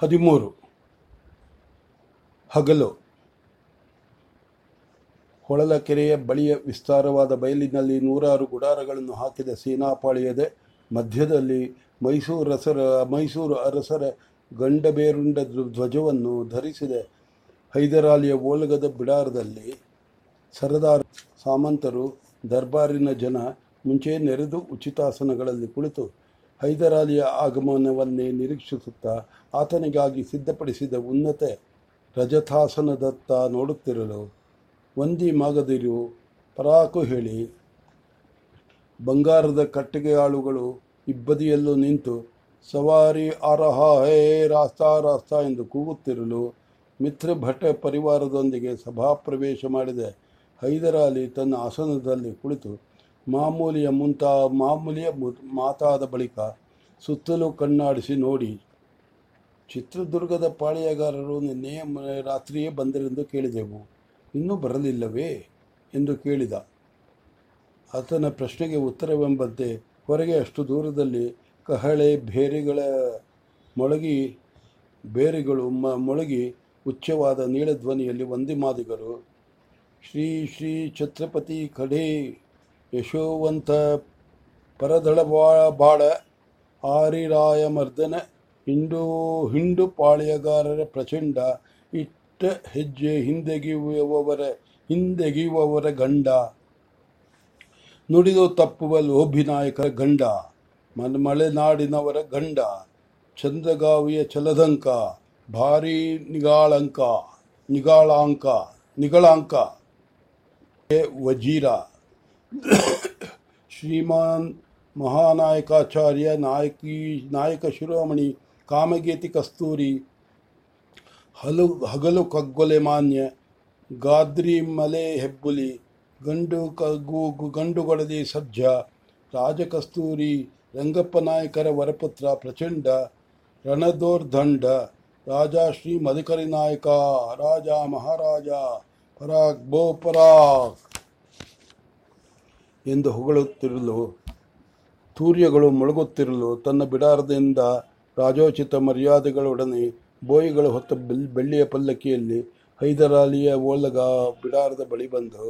ಹದಿಮೂರು. ಹಗಲು. ಹೊಳಲಕೆರೆಯ ಬಳಿಯ ವಿಸ್ತಾರವಾದ ಬಯಲಿನಲ್ಲಿ ನೂರಾರು ಗುಡಾರಗಳನ್ನು ಹಾಕಿದ ಸೇನಾಪಾಳಿಯದೆ ಮಧ್ಯದಲ್ಲಿ ಮೈಸೂರು ಅಸರ ಮೈಸೂರು ಅರಸರ ಗಂಡಬೇರುಂಡ ಧ್ವಜವನ್ನು ಧರಿಸಿದ ಹೈದರಾಲಿಯ ಓಲಗದ ಬಿಡಾರದಲ್ಲಿ ಸರದಾರ ಸಾಮಂತರು ದರ್ಬಾರಿನ ಜನ ಮುಂಚೆ ನೆರೆದು ಉಚಿತಾಸನಗಳಲ್ಲಿ ಕುಳಿತು ಹೈದರಾಲಿಯ ಆಗಮನವನ್ನೇ ನಿರೀಕ್ಷಿಸುತ್ತಾ ಆತನಿಗಾಗಿ ಸಿದ್ಧಪಡಿಸಿದ ಉನ್ನತ ರಜತಾಸನದತ್ತ ನೋಡುತ್ತಿರಲು ಒಂದಿ ಮಾಗದಿರು ಪರಾಕು ಹೇಳಿ, ಬಂಗಾರದ ಕಟ್ಟಿಗೆ ಆಳುಗಳು ಇಬ್ಬದಿಯಲ್ಲೂ ನಿಂತು, ಸವಾರಿ ಆರಹ ಹೇ ರಾಸ್ತಾ ರಾಸ್ತಾ ಎಂದು ಕೂಗುತ್ತಿರಲು ಮಿತ್ರ ಭಟ ಪರಿವಾರದೊಂದಿಗೆ ಸಭಾಪ್ರವೇಶ ಮಾಡಿದೆ. ಹೈದರಾಲಿ ತನ್ನ ಆಸನದಲ್ಲಿ ಕುಳಿತು ಮಾಮೂಲಿಯ ಮುಂತಾ, ಮಾಮೂಲಿಯ ಮಾತಾದ ಬಳಿಕ ಸುತ್ತಲೂ ಕಣ್ಣಾಡಿಸಿ ನೋಡಿ. ಚಿತ್ರದುರ್ಗದ ಪಾಳೆಯಗಾರರು ನಿನ್ನೆ ರಾತ್ರಿಯೇ ಬಂದರೆಂದು ಕೇಳಿದೆವು. ಇನ್ನೂ ಬರಲಿಲ್ಲವೇ? ಎಂದು ಕೇಳಿದ. ಆತನ ಪ್ರಶ್ನೆಗೆ ಉತ್ತರವೆಂಬಂತೆ ಹೊರಗೆ ಅಷ್ಟು ದೂರದಲ್ಲಿ ಕಹಳೆ ಬೇರೆಗಳ ಮೊಳಗಿ, ಬೇರೆಗಳು ಮ, ಮೊಳಗಿ ಉಚ್ಚವಾದ ನೀಳಧ್ವನಿಯಲ್ಲಿ ವಂದಿಮಾದಿಗರು ಶ್ರೀ ಶ್ರೀ ಛತ್ರಪತಿ ಕಡೆ ಯಶೋವಂತ ಪರದಳ ಬಾಳ ಆರಿರಾಯ ಮರ್ದನ ಹಿಂಡು ಹಿಂಡು ಪಾಳ್ಯಗಾರರ ಪ್ರಚಂಡ, ಇಟ್ಟ ಹೆಜ್ಜೆ ಹಿಂದೆಗೆಯುವವರ ಹಿಂದೆಗೆಯುವವರ ಗಂಡ. ನುಡಿದು ತಪ್ಪುವ ಲೋಭಿನಾಯಕರ ಗಂಡ, ಮನ್ ಮಲೆನಾಡಿನವರ ಗಂಡ, ಚಂದ್ರಗಾವಿಯ ಚಲದಂಕ, ಭಾರಿ ನಿಗಾಳಂಕ, ನಿಗಾಳಾಂಕ, ನಿಗಳಾಂಕ. ವಜೀರ. ಶ್ರೀಮಾನ್ ಮಹಾನಾಯಕಾಚಾರ್ಯ ನಾಯಕಿ, ನಾಯಕ ಶಿರೋಮಣಿ, ಕಾಮಗೇತಿ ಕಸ್ತೂರಿ, ಹಲು, ಹಗಲು ಕಗ್ಗೊಲೆ ಮಾನ್ಯ, ಗಾದ್ರಿ ಮಲೆ ಹೆಬ್ಬುಲಿ, ಗಂಡು ಕಗ್ಗು ಗಂಡುಗೊಡದಿ ಸಜ್ಜ, ರಾಜಕಸ್ತೂರಿ, ರಂಗಪ್ಪ ನಾಯಕರ ವರಪುತ್ರ ಪ್ರಚಂಡ ರಣದೋರ್ದಂಡ ರಾಜ ಶ್ರೀ ಮಧುಕರಿ ನಾಯಕ, ರಾಜ ಮಹಾರಾಜ, ಪರಾಗ್ ಬೋ ಪರಾಗ್ ಎಂದು ಹೊಗಳುತ್ತಿರಲು ತೂರ್ಯಗಳು ಮುಳುಗುತ್ತಿರಲು ತನ್ನ ಬಿಡಾರದಿಂದ ರಾಜೋಚಿತ ಮರ್ಯಾದೆಗಳೊಡನೆ ಬೋಯಿಗಳು ಹೊತ್ತ ಬೆಲ್, ಬೆಳ್ಳಿಯ ಪಲ್ಲಕ್ಕಿಯಲ್ಲಿ ಹೈದರಾಲಿಯ ಓಲಗ ಬಿಡಾರದ ಬಳಿ ಬಂದು,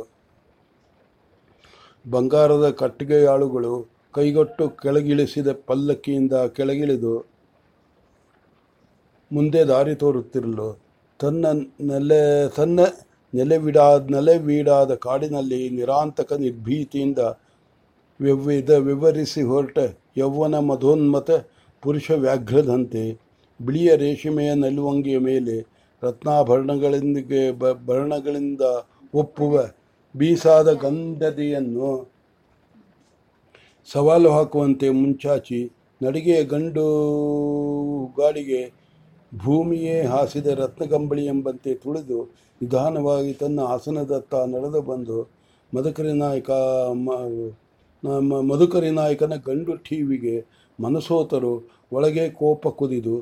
ಬಂಗಾರದ ಕಟ್ಟಿಗೆಯಾಳುಗಳು ಕೈಗೊಟ್ಟು ಕೆಳಗಿಳಿಸಿದ ಪಲ್ಲಕ್ಕಿಯಿಂದ ಕೆಳಗಿಳಿದು ಮುಂದೆ ದಾರಿ ತೋರುತ್ತಿರಲು ತನ್ನ ನೆಲೆ, ತನ್ನ ನೆಲೆವಿಡಾದ ನೆಲೆವೀಡಾದ ಕಾಡಿನಲ್ಲಿ ನಿರಾಂತಕ ನಿರ್ಭೀತಿಯಿಂದ ವಿವಿಧ ವಿವರಿಸಿ ಹೊರಟ ಯೌವನ ಮಧೋನ್ಮತ ಪುರುಷ ವ್ಯಾಘ್ರದಂತೆ. ಬಿಳಿಯ ರೇಷ್ಮೆಯ ನಲುವಂಗಿಯ ಮೇಲೆ ರತ್ನಾಭರಣಗಳಿಂದ ಭರಣಗಳಿಂದ ಒಪ್ಪುವ ಬೀಸಾದ ಗಂಧದೆಯನ್ನು ಸವಾಲು ಹಾಕುವಂತೆ ಮುಂಚಾಚಿ ನಡಿಗೆಯ ಗಂಡು ಗಾಡಿಗೆ ಭೂಮಿಯೇ ಹಾಸಿದ ರತ್ನಗಂಬಳಿ ಎಂಬಂತೆ ತುಳಿದು ನಿಧಾನವಾಗಿ ತನ್ನ ಆಸನದತ್ತ ನಡೆದು ಬಂದು ಮದಕರಿ ನಾಯಕ ನಮ್ಮ ಮಧುಕರಿ ನಾಯಕನ ಗಂಡು ಟಿವಿಗೆ ಮನಸೋತರು ಒಳಗೆ ಕೋಪ ಕುದಿದು,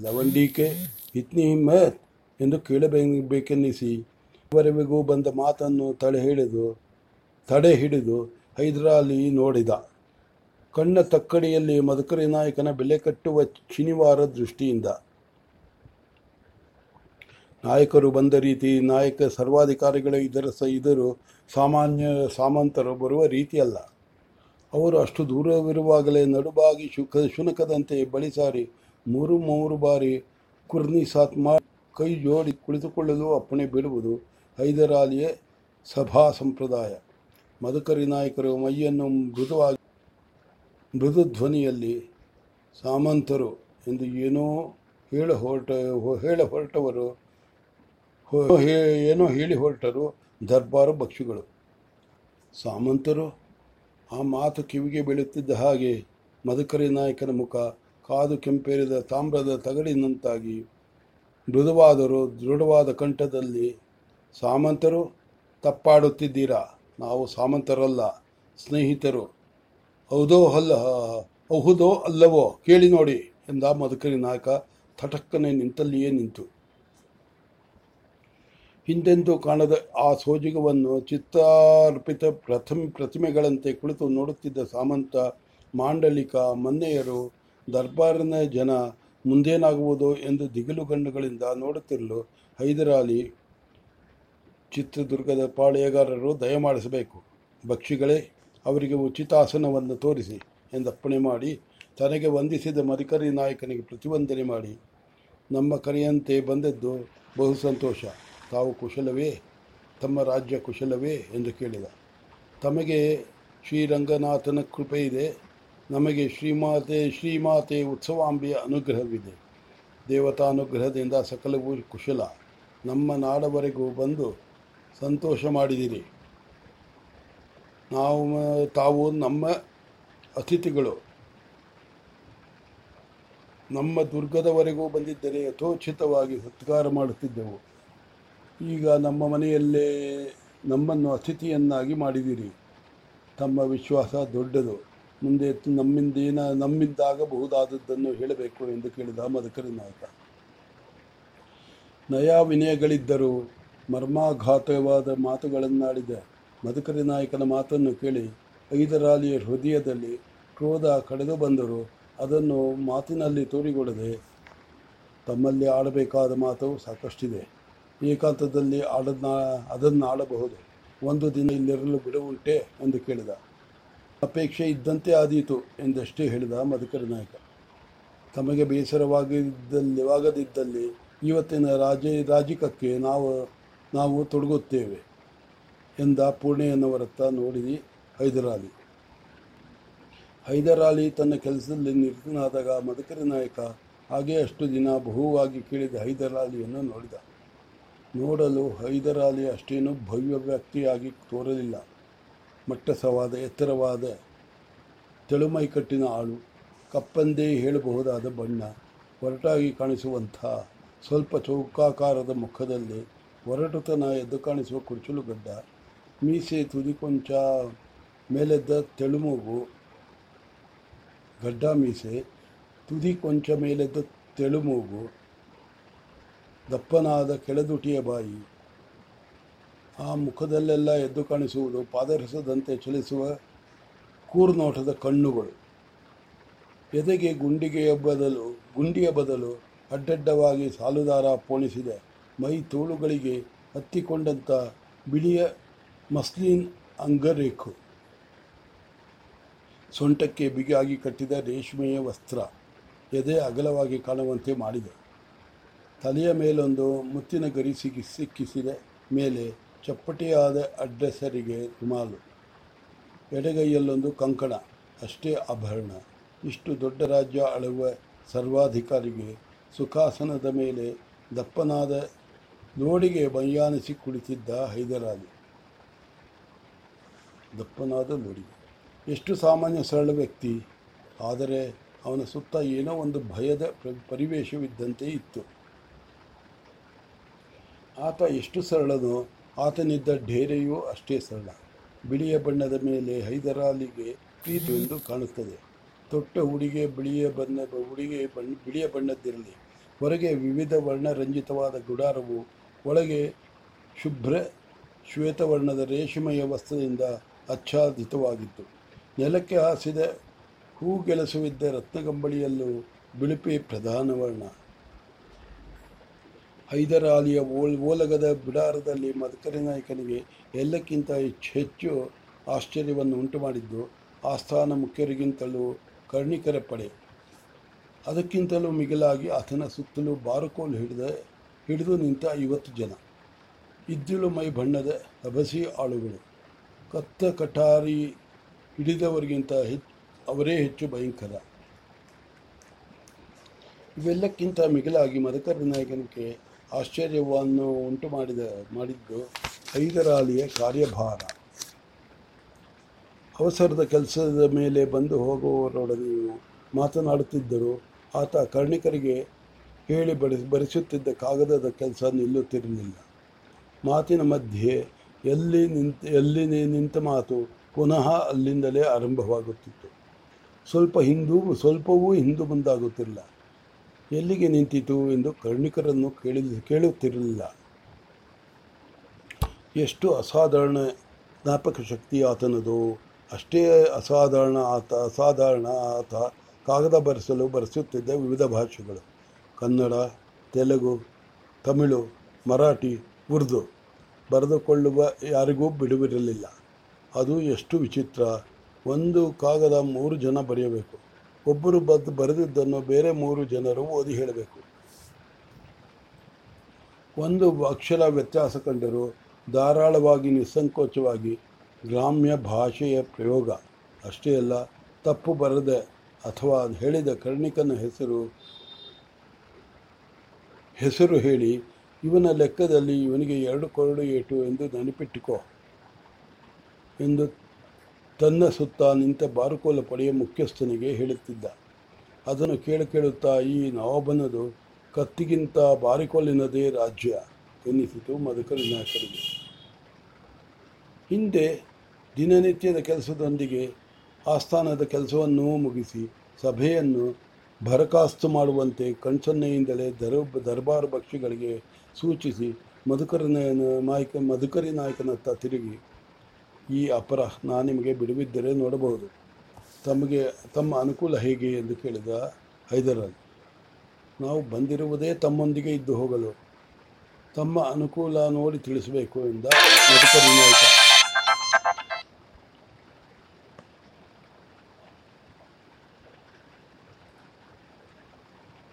ಲವಂಡಿಕೆ, ಇತ್ನಿ ಹಿಮ್ಮತ್ ಎಂದು ಕೇಳಬೇಕೆನ್ನಿಸಿ ಇವರೆಗೂ ಬಂದ ಮಾತನ್ನು ತಡೆ ಹಿಡಿದು ತಡೆ ಹಿಡಿದು ಹೈದರಾಲಿ ನೋಡಿದ. ಕಣ್ಣ ತಕ್ಕಡಿಯಲ್ಲಿ ಮಧುಕರಿ ನಾಯಕನ ಬೆಲೆ ಕಟ್ಟುವ ಶನಿವಾರ ದೃಷ್ಟಿಯಿಂದ. ನಾಯಕರು ಬಂದ ರೀತಿ ನಾಯಕ ಸರ್ವಾಧಿಕಾರಿಗಳು ಇದರ ಸ ಇದರು ಸಾಮಾನ್ಯ, ಸಾಮಂತರು ಬರುವ ರೀತಿಯಲ್ಲ. ಅವರು ಅಷ್ಟು ದೂರವಿರುವಾಗಲೇ ನಡುಬಾಗಿ ಶುಕ ಶುನಕದಂತೆ ಬಳಿ ಸಾರಿ ಮೂರು ಮೂರು ಬಾರಿ ಕುರ್ನಿ ಸಾತ್ ಮಾಡಿ ಕೈ ಜೋಡಿ ಕುಳಿತುಕೊಳ್ಳಲು ಅಪ್ಪಣೆ ಬಿಡುವುದು ಹೈದರಾಲಿಯ ಸಭಾ ಸಂಪ್ರದಾಯ. ಮಧುಕರಿ ನಾಯಕರು ಮೈಯನ್ನು ಮೃದುವಾಗಿ ಮೃದು ಧ್ವನಿಯಲ್ಲಿ ಸಾಮಂತರು ಎಂದು ಏನೋ ಹೇಳ ಹೊರಟ ಹೇಳ ಹೊರಟವರು ಏನೋ ಹೇಳಿ ಹೊರಟರು ದರ್ಬಾರು ಭಕ್ಷಿಗಳು. ಸಾಮಂತರು ಆ ಮಾತು ಕಿವಿಗೆ ಬೀಳುತ್ತಿದ್ದ ಹಾಗೆ ಮಧುಕರಿ ನಾಯಕನ ಮುಖ ಕಾದು ಕೆಂಪೇರಿದ ತಾಮ್ರದ ತಗಡಿನಂತಾಗಿ ಮೃದುವಾದರೂ ದೃಢವಾದ ಕಂಠದಲ್ಲಿ, ಸಾಮಂತರು, ತಪ್ಪಾಡುತ್ತಿದ್ದೀರಾ? ನಾವು ಸಾಮಂತರಲ್ಲ, ಸ್ನೇಹಿತರು. ಹೌದೋ ಅಲ್ಲ, ಹೌದೋ ಅಲ್ಲವೋ? ಕೇಳಿ ನೋಡಿ ಎಂದ ಮಧುಕರಿ ನಾಯಕ ಥಟಕ್ಕನೆ ನಿಂತಲ್ಲಿಯೇ ನಿಂತು. ಹಿಂದೆಂದೂ ಕಾಣದ ಆ ಸೋಜಿಗವನ್ನು ಚಿತ್ತಾರ್ಪಿತ ಪ್ರಥಮ ಪ್ರತಿಮೆಗಳಂತೆ ಕುಳಿತು ನೋಡುತ್ತಿದ್ದ ಸಾಮಂತ, ಮಾಂಡಲಿಕ, ಮನ್ನೆಯರು, ದರ್ಬಾರಿನ ಜನ ಮುಂದೇನಾಗುವುದು ಎಂದು ದಿಗಿಲುಗಣ್ಣುಗಳಿಂದ ನೋಡುತ್ತಿರಲು ಹೈದರಾಲಿ ಚಿತ್ರದುರ್ಗದ ಪಾಳೆಯಗಾರರು ದಯಮಾಡಿಸಬೇಕು. ಭಕ್ಷಿಗಳೇ, ಅವರಿಗೆ ಉಚಿತಾಸನವನ್ನು ತೋರಿಸಿ ಎಂದಪ್ಪಣೆ ಮಾಡಿ, ತನಗೆ ವಂದಿಸಿದ ಮರಿಕರಿ ನಾಯಕನಿಗೆ ಪ್ರತಿವಂದನೆ ಮಾಡಿ. ನಮ್ಮ ಕರೆಯಂತೆ ಬಂದದ್ದು ಬಹು ಸಂತೋಷ ತಾವು ಕುಶಲವೇ, ತಮ್ಮ ರಾಜ್ಯ ಕುಶಲವೇ ಎಂದು ಕೇಳಿದ. ತಮಗೆ ಶ್ರೀರಂಗನಾಥನ ಕೃಪೆ ಇದೆ. ನಮಗೆ ಶ್ರೀಮಾತೆ ಶ್ರೀಮಾತೆ ಉತ್ಸವಾಂಬೆಯ ಅನುಗ್ರಹವಿದೆ. ದೇವತಾನುಗ್ರಹದಿಂದ ಸಕಲವೂ ಕುಶಲ. ನಮ್ಮ ನಾಡವರೆಗೂ ಬಂದು ಸಂತೋಷ ಮಾಡಿದಿರಿ. ನಾವು, ತಾವು ನಮ್ಮ ಅತಿಥಿಗಳು. ನಮ್ಮ ದುರ್ಗದವರೆಗೂ ಬಂದಿದ್ದರೆ ಯಥೋಚಿತವಾಗಿ ಸತ್ಕಾರ ಮಾಡುತ್ತಿದ್ದೆವು. ಈಗ ನಮ್ಮ ಮನೆಯಲ್ಲೇ ನಮ್ಮನ್ನು ಅತಿಥಿಯನ್ನಾಗಿ ಮಾಡಿದಿರಿ. ತಮ್ಮ ವಿಶ್ವಾಸ ದೊಡ್ಡದು. ಮುಂದೆ ನಮ್ಮಿಂದೇನ ನಮ್ಮಿಂದಾಗಬಹುದಾದದ್ದನ್ನು ಹೇಳಬೇಕು ಎಂದು ಕೇಳಿದ ಮದಕರಿ ನಾಯಕ ನಯ ವಿನಯಗಳಿದ್ದರೂ ಮರ್ಮಾಘಾತವಾದ ಮಾತುಗಳನ್ನಾಡಿದ ಮದಕರಿ ನಾಯಕನ ಮಾತನ್ನು ಕೇಳಿ ಐದರಾಲಿಯ ಹೃದಯದಲ್ಲಿ ಕ್ರೋಧ ಕಳೆದು ಬಂದರೂ ಅದನ್ನು ಮಾತಿನಲ್ಲಿ ತೋರಿಕೊಡದೆ ತಮ್ಮಲ್ಲಿ ಆಡಬೇಕಾದ ಮಾತು ಸಾಕಷ್ಟಿದೆ. ಏಕಾಂತದಲ್ಲಿ ಆಡದ್ನ, ಅದನ್ನು ಆಡಬಹುದು. ಒಂದು ದಿನ ಇಲ್ಲಿರಲು ಬಿಡುವುಂಟೆ ಎಂದು ಕೇಳಿದ. ಅಪೇಕ್ಷೆ ಇದ್ದಂತೆ ಆದೀತು ಎಂದಷ್ಟೇ ಹೇಳಿದ ಮಧುಕರ ನಾಯಕ. ತಮಗೆ ಬೇಸರವಾಗಿದ್ದಲ್ಲಿವಾಗದಿದ್ದಲ್ಲಿ ಇವತ್ತಿನ ರಾಜ, ರಾಜಿಕಕ್ಕೆ ನಾವು ನಾವು ತೊಡಗುತ್ತೇವೆ ಎಂದ ಪೂರ್ಣೆಯನ್ನವರತ್ತ ನೋಡಿ ಹೈದರಾಲಿ. ಹೈದರಾಲಿ ತನ್ನ ಕೆಲಸದಲ್ಲಿ ನಿರತನಾದಾಗ ಮಧುಕರ ನಾಯಕ ಹಾಗೆ ಅಷ್ಟು ದಿನ ಬಹುವಾಗಿ ಕೇಳಿದ ಹೈದರಾಲಿಯನ್ನು ನೋಡಿದ. ನೋಡಲು ಹೈದರಾಲಿ ಅಷ್ಟೇನೂ ಭವ್ಯ ವ್ಯಕ್ತಿಯಾಗಿ ತೋರಲಿಲ್ಲ. ಮಟ್ಟಸವಾದ, ಎತ್ತರವಾದ, ತೆಳುಮೈಕಟ್ಟಿನ ಆಳು, ಕಪ್ಪಂದೇ ಹೇಳಬಹುದಾದ ಬಣ್ಣ, ಒರಟಾಗಿ ಕಾಣಿಸುವಂಥ, ಸ್ವಲ್ಪ ಚೌಕಾಕಾರದ ಮುಖದಲ್ಲಿ ಒರಟುತನ ಎದ್ದು ಕಾಣಿಸುವ ಕುರುಚಲುಗಡ್ಡ ಮೀಸೆ ತುದಿ ಕೊಂಚ ಮೇಲೆದ್ದ ತೆಳುಮೂಗು, ಗಡ್ಡ ಮೀಸೆ ತುದಿ ಕೊಂಚ ಮೇಲೆದ್ದ ತೆಳುಮೂಗು ದಪ್ಪನಾದ ಕೆಳದುಟಿಯ ಬಾಯಿ. ಆ ಮುಖದಲ್ಲೆಲ್ಲ ಎದ್ದು ಕಾಣಿಸುವುದು ಪಾದರಸದಂತೆ ಚಲಿಸುವ ಕೂರ್ನೋಟದ ಕಣ್ಣುಗಳು. ಎದೆಗೆ ಗುಂಡಿಗೆಯ ಬದಲು, ಗುಂಡಿಯ ಬದಲು ಅಡ್ಡಡ್ಡವಾಗಿ ಸಾಲುದಾರ ಪೋಣಿಸಿದೆ. ಮೈ ತೋಳುಗಳಿಗೆ ಹತ್ತಿಕೊಂಡಂಥ ಬಿಳಿಯ ಮಸ್ಲಿನ್ ಅಂಗರೇಖು. ಸೊಂಟಕ್ಕೆ ಬಿಗಿಯಾಗಿ ಕಟ್ಟಿದ ರೇಷ್ಮೆಯ ವಸ್ತ್ರ ಎದೆ ಅಗಲವಾಗಿ ಕಾಣುವಂತೆ ಮಾಡಿದೆ. ತಲೆಯ ಮೇಲೊಂದು ಮುತ್ತಿನ ಗರಿ ಸಿಗಿ, ಸಿಕ್ಕಿಸಿದ. ಮೇಲೆ ಚಪ್ಪಟೆಯಾದ ಅಡ್ಡಸರಿಗೆ ರುಮಾಲು. ಎಡಗೈಯಲ್ಲೊಂದು ಕಂಕಣ, ಅಷ್ಟೇ ಆಭರಣ. ಇಷ್ಟು ದೊಡ್ಡ ರಾಜ್ಯ ಅಳುವ ಸರ್ವಾಧಿಕಾರಿಗೆ ಸುಖಾಸನದ ಮೇಲೆ ದಪ್ಪನಾದ ಲೋಡಿಗೆ ಮೈಯಾನಿಸಿ ಕುಳಿತಿದ್ದ ಹೈದರಾಲಿ. ದಪ್ಪನಾದ ಲೋಡಿಗೆ ಎಷ್ಟು ಸಾಮಾನ್ಯ ಸರಳ ವ್ಯಕ್ತಿ. ಆದರೆ ಅವನ ಸುತ್ತ ಏನೋ ಒಂದು ಭಯದ ಪ್ರ- ಪರಿವೇಶವಿದ್ದಂತೆ ಇತ್ತು. ಆತ ಎಷ್ಟು ಸರಳನೋ, ಆತನಿದ್ದ ಢೇರೆಯೂ ಅಷ್ಟೇ ಸರಳ. ಬಿಳಿಯ ಬಣ್ಣದ ಮೇಲೆ ಹೈದರಾಲಿಗೆ ಪ್ರೀತಿ ಎಂದು ಕಾಣುತ್ತದೆ. ತೊಟ್ಟ ಹುಡುಗೆ ಬಿಳಿಯ ಬಣ್ಣ ಹುಡುಗೆ ಬಣ್ಣ, ಬಿಳಿಯ ಬಣ್ಣದ್ದಿರಲಿ. ಹೊರಗೆ ವಿವಿಧ ವರ್ಣರಂಜಿತವಾದ ಗುಡಾರವು, ಒಳಗೆ ಶುಭ್ರ ಶ್ವೇತವರ್ಣದ ರೇಷ್ಮೆಯ ವಸ್ತ್ರದಿಂದ ಆಚ್ಛಾದಿತವಾಗಿತ್ತು. ನೆಲಕ್ಕೆ ಹಾಸಿದ ಹೂಗೆಲಸವಿದ್ದ ರತ್ನಗಂಬಳಿಯಲ್ಲೂ ಬಿಳುಪಿ ಪ್ರಧಾನ ಹೈದರಾಲಿಯ ಓಲ್, ಓಲಗದ ಬಿಡಾರದಲ್ಲಿ ಮದಕರಿ ನಾಯಕನಿಗೆ ಎಲ್ಲಕ್ಕಿಂತ ಹೆಚ್ಚು ಆಶ್ಚರ್ಯವನ್ನು ಉಂಟು ಮಾಡಿದ್ದು ಆಸ್ಥಾನ ಮುಖ್ಯರಿಗಿಂತಲೂ ಕರ್ಣಿಕರ ಪಡೆ. ಅದಕ್ಕಿಂತಲೂ ಮಿಗಿಲಾಗಿ ಆತನ ಸುತ್ತಲೂ ಬಾರುಕೋಲು ಹಿಡಿದ, ಹಿಡಿದು ನಿಂತ ಐವತ್ತು ಜನ. ಇದ್ದಿಲು ಮೈ ಬಣ್ಣದ ಅಬಸಿ ಆಳುಗಳು. ಕತ್ತ ಕಟಾರಿ ಹಿಡಿದವರಿಗಿಂತ ಹೆಚ್ಚು ಅವರೇ ಹೆಚ್ಚು ಭಯಂಕರ. ಇವೆಲ್ಲಕ್ಕಿಂತ ಮಿಗಿಲಾಗಿ ಮದಕರಿ ನಾಯಕನಿಗೆ ಆಶ್ಚರ್ಯವನ್ನು ಉಂಟು ಮಾಡಿದ, ಮಾಡಿದ್ದು ಹೈದರಾಲಿಯ ಕಾರ್ಯಭಾರ. ಅವಸರದ ಕೆಲಸದ ಮೇಲೆ ಬಂದು ಹೋಗುವವರೊಡನೆಯೂ ಮಾತನಾಡುತ್ತಿದ್ದರು. ಆತ ಕರ್ಣಿಕರಿಗೆ ಹೇಳಿ ಬಡಿಸ್ ಬರೆಸುತ್ತಿದ್ದ ಕಾಗದದ ಕೆಲಸ ನಿಲ್ಲುತ್ತಿರಲಿಲ್ಲ. ಮಾತಿನ ಮಧ್ಯೆ ಎಲ್ಲಿ ನಿಂತ ಎಲ್ಲಿ ನಿಂತ ಮಾತು ಪುನಃ ಅಲ್ಲಿಂದಲೇ ಆರಂಭವಾಗುತ್ತಿತ್ತು. ಸ್ವಲ್ಪ ಹಿಂದೂ, ಸ್ವಲ್ಪವೂ ಹಿಂದೂ ಮುಂದಾಗುತ್ತಿಲ್ಲ. ಎಲ್ಲಿಗೆ ನಿಂತಿತು ಎಂದು ಕರ್ಣಿಕರನ್ನು ಕೇಳಿ ಕೇಳುತ್ತಿರಲಿಲ್ಲ. ಎಷ್ಟು ಅಸಾಧಾರಣ ಜ್ಞಾಪಕ ಶಕ್ತಿ ಆತನದು. ಅಷ್ಟೇ ಅಸಾಧಾರಣ ಆತ ಅಸಾಧಾರಣ ಆತ ಕಾಗದ ಬರೆಸಲು ಬರೆಸುತ್ತಿದ್ದ ವಿವಿಧ ಭಾಷೆಗಳು. ಕನ್ನಡ, ತೆಲುಗು, ತಮಿಳು, ಮರಾಠಿ, ಉರ್ದು. ಬರೆದುಕೊಳ್ಳುವ ಯಾರಿಗೂ ಬಿಡುವಿರಲಿಲ್ಲ. ಅದು ಎಷ್ಟು ವಿಚಿತ್ರ. ಒಂದು ಕಾಗದ ಮೂರು ಜನ ಬರೆಯಬೇಕು. ಒಬ್ಬರು ಬದ್ದು ಬರೆದಿದ್ದನ್ನು ಬೇರೆ ಮೂರು ಜನರು ಓದಿ ಹೇಳಬೇಕು. ಒಂದು ಅಕ್ಷರ ವ್ಯತ್ಯಾಸ ಕಂಡರೂ ಧಾರಾಳವಾಗಿ ನಿಸ್ಸಂಕೋಚವಾಗಿ ಗ್ರಾಮ್ಯ ಭಾಷೆಯ ಪ್ರಯೋಗ. ಅಷ್ಟೇ ಅಲ್ಲ, ತಪ್ಪು ಬರದೆ ಅಥವಾ ಹೇಳಿದ ಕರ್ಣಿಕನ ಹೆಸರು ಹೆಸರು ಹೇಳಿ ಇವನ ಲೆಕ್ಕದಲ್ಲಿ ಇವನಿಗೆ ಎರಡು ಕೊರಡು ಏಟು ಎಂದು ನೆನಪಿಟ್ಟುಕೋ ಎಂದು ತನ್ನ ಸುತ್ತ ನಿಂತ ಬಾರುಕೋಲ ಪಡೆಯ ಮುಖ್ಯಸ್ಥನಿಗೆ ಹೇಳುತ್ತಿದ್ದ. ಅದನ್ನು ಕೇಳ ಕೇಳುತ್ತಾ, ಈ ನವಾಬನದು ಕತ್ತಿಗಿಂತ ಬಾರಿಕೋಲಿನದೇ ರಾಜ್ಯ, ಎನ್ನಿಸಿತು ಮಧುಕರಿ ನಾಯಕರಿಗೆ ಹಿಂದೆ ದಿನನಿತ್ಯದ ಕೆಲಸದೊಂದಿಗೆ ಆಸ್ಥಾನದ ಕೆಲಸವನ್ನೂ ಮುಗಿಸಿ ಸಭೆಯನ್ನು ಬರಖಾಸ್ತು ಮಾಡುವಂತೆ ಕಣ್ಸನ್ನೆಯಿಂದಲೇ ದರ, ದರ್ಬಾರು ಪಕ್ಷಿಗಳಿಗೆ ಸೂಚಿಸಿ ಮಧುಕರ ನಾಯಕ ಮಧುಕರಿ ನಾಯಕನತ್ತ ತಿರುಗಿ ಈ ಅಪರಾಹ್ನ ನಿಮಗೆ ಬಿಡುವಿದ್ದರೆ ನೋಡಬಹುದು. ತಮಗೆ, ತಮ್ಮ ಅನುಕೂಲ ಹೇಗೆ ಎಂದು ಕೇಳಿದ ಹೈದರಾಲಿ. ನಾವು ಬಂದಿರುವುದೇ ತಮ್ಮೊಂದಿಗೆ ಇದ್ದು ಹೋಗಲು. ತಮ್ಮ ಅನುಕೂಲ ನೋಡಿ ತಿಳಿಸಬೇಕು ಎಂದ ನಟಕ ನಾಯಕ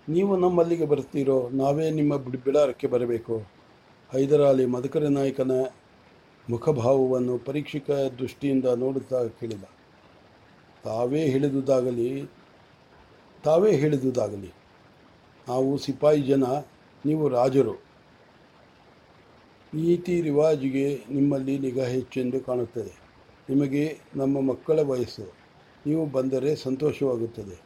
ನೀವು ನಮ್ಮಲ್ಲಿಗೆ ಬರ್ತೀರೋ, ನಾವೇ ನಿಮ್ಮ ಬಿಡ್- ಬಿಡಾರಕ್ಕೆ ಬರಬೇಕು. ಹೈದರಾಲಿ ಮಧುಕರ ನಾಯಕನ ಮುಖಭಾವವನ್ನು ಪರೀಕ್ಷಿಕ ದೃಷ್ಟಿಯಿಂದ ನೋಡುತ್ತಾ ಕೇಳಿದ. ತಾವೇ ಹೇಳಿದುದಾಗಲಿ ತಾವೇ ಹೇಳಿದುದಾಗಲಿ, ನಾವು ಸಿಪಾಯಿ ಜನ, ನೀವು ರಾಜರು. ನೀತಿ ರಿವಾಜಿಗೆ ನಿಮ್ಮಲ್ಲಿ ನಿಗಾ ಹೆಚ್ಚೆಂದು ಕಾಣುತ್ತದೆ. ನಿಮಗೆ ನಮ್ಮ ಮಕ್ಕಳ ವಯಸ್ಸು. ನೀವು ಬಂದರೆ ಸಂತೋಷವಾಗುತ್ತದೆ.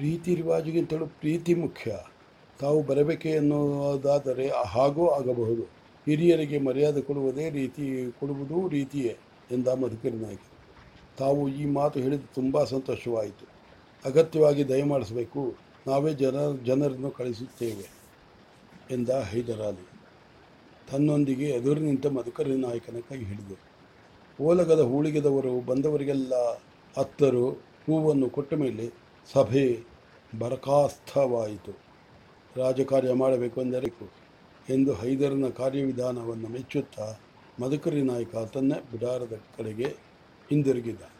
ರೀತಿ ರಿವಾಜಿಗಿಂತಲೂ ಪ್ರೀತಿ ಮುಖ್ಯ. ತಾವು ಬರಬೇಕೆ ಎನ್ನುವುದಾದರೆ ಹಾಗೂ ಆಗಬಹುದು. ಹಿರಿಯರಿಗೆ ಮರ್ಯಾದೆ ಕೊಡುವುದೇ ರೀತಿ ಕೊಡುವುದೂ ರೀತಿಯೇ ಎಂದ ಮಧುಕರಿ ನಾಯಕ ತಾವು ಈ ಮಾತು ಹೇಳಿದ್ದು ತುಂಬ ಸಂತೋಷವಾಯಿತು. ಅಗತ್ಯವಾಗಿ ದಯಮಾಡಿಸಬೇಕು ನಾವೇ ಜನ, ಜನರನ್ನು ಕಳಿಸುತ್ತೇವೆ ಎಂದ ಹೈದರಾಲಿ. ತನ್ನೊಂದಿಗೆ ಎದುರು ನಿಂತ ಮಧುಕರಿ ನಾಯಕನ ಕೈ ಹಿಡಿದು. ಓಲಗದ ಹೂಳಿಗೆದವರು ಬಂದವರಿಗೆಲ್ಲ ಅತ್ತರು ಹೂವನ್ನು ಕೊಟ್ಟ ಮೇಲೆ ಸಭೆ ಬರಖಾಸ್ತವಾಯಿತು ರಾಜಕಾರ್ಯ ಮಾಡಬೇಕು ಎಂದರೆ ಎಂದು ಹೈದರನ ಕಾರ್ಯವಿಧಾನವನ್ನು ಮೆಚ್ಚುತ್ತಾ ಮಧುಕರಿ ನಾಯಕ ತನ್ನ ಬಿಡಾರದ ಕಡೆಗೆ ಹಿಂದಿರುಗಿದ.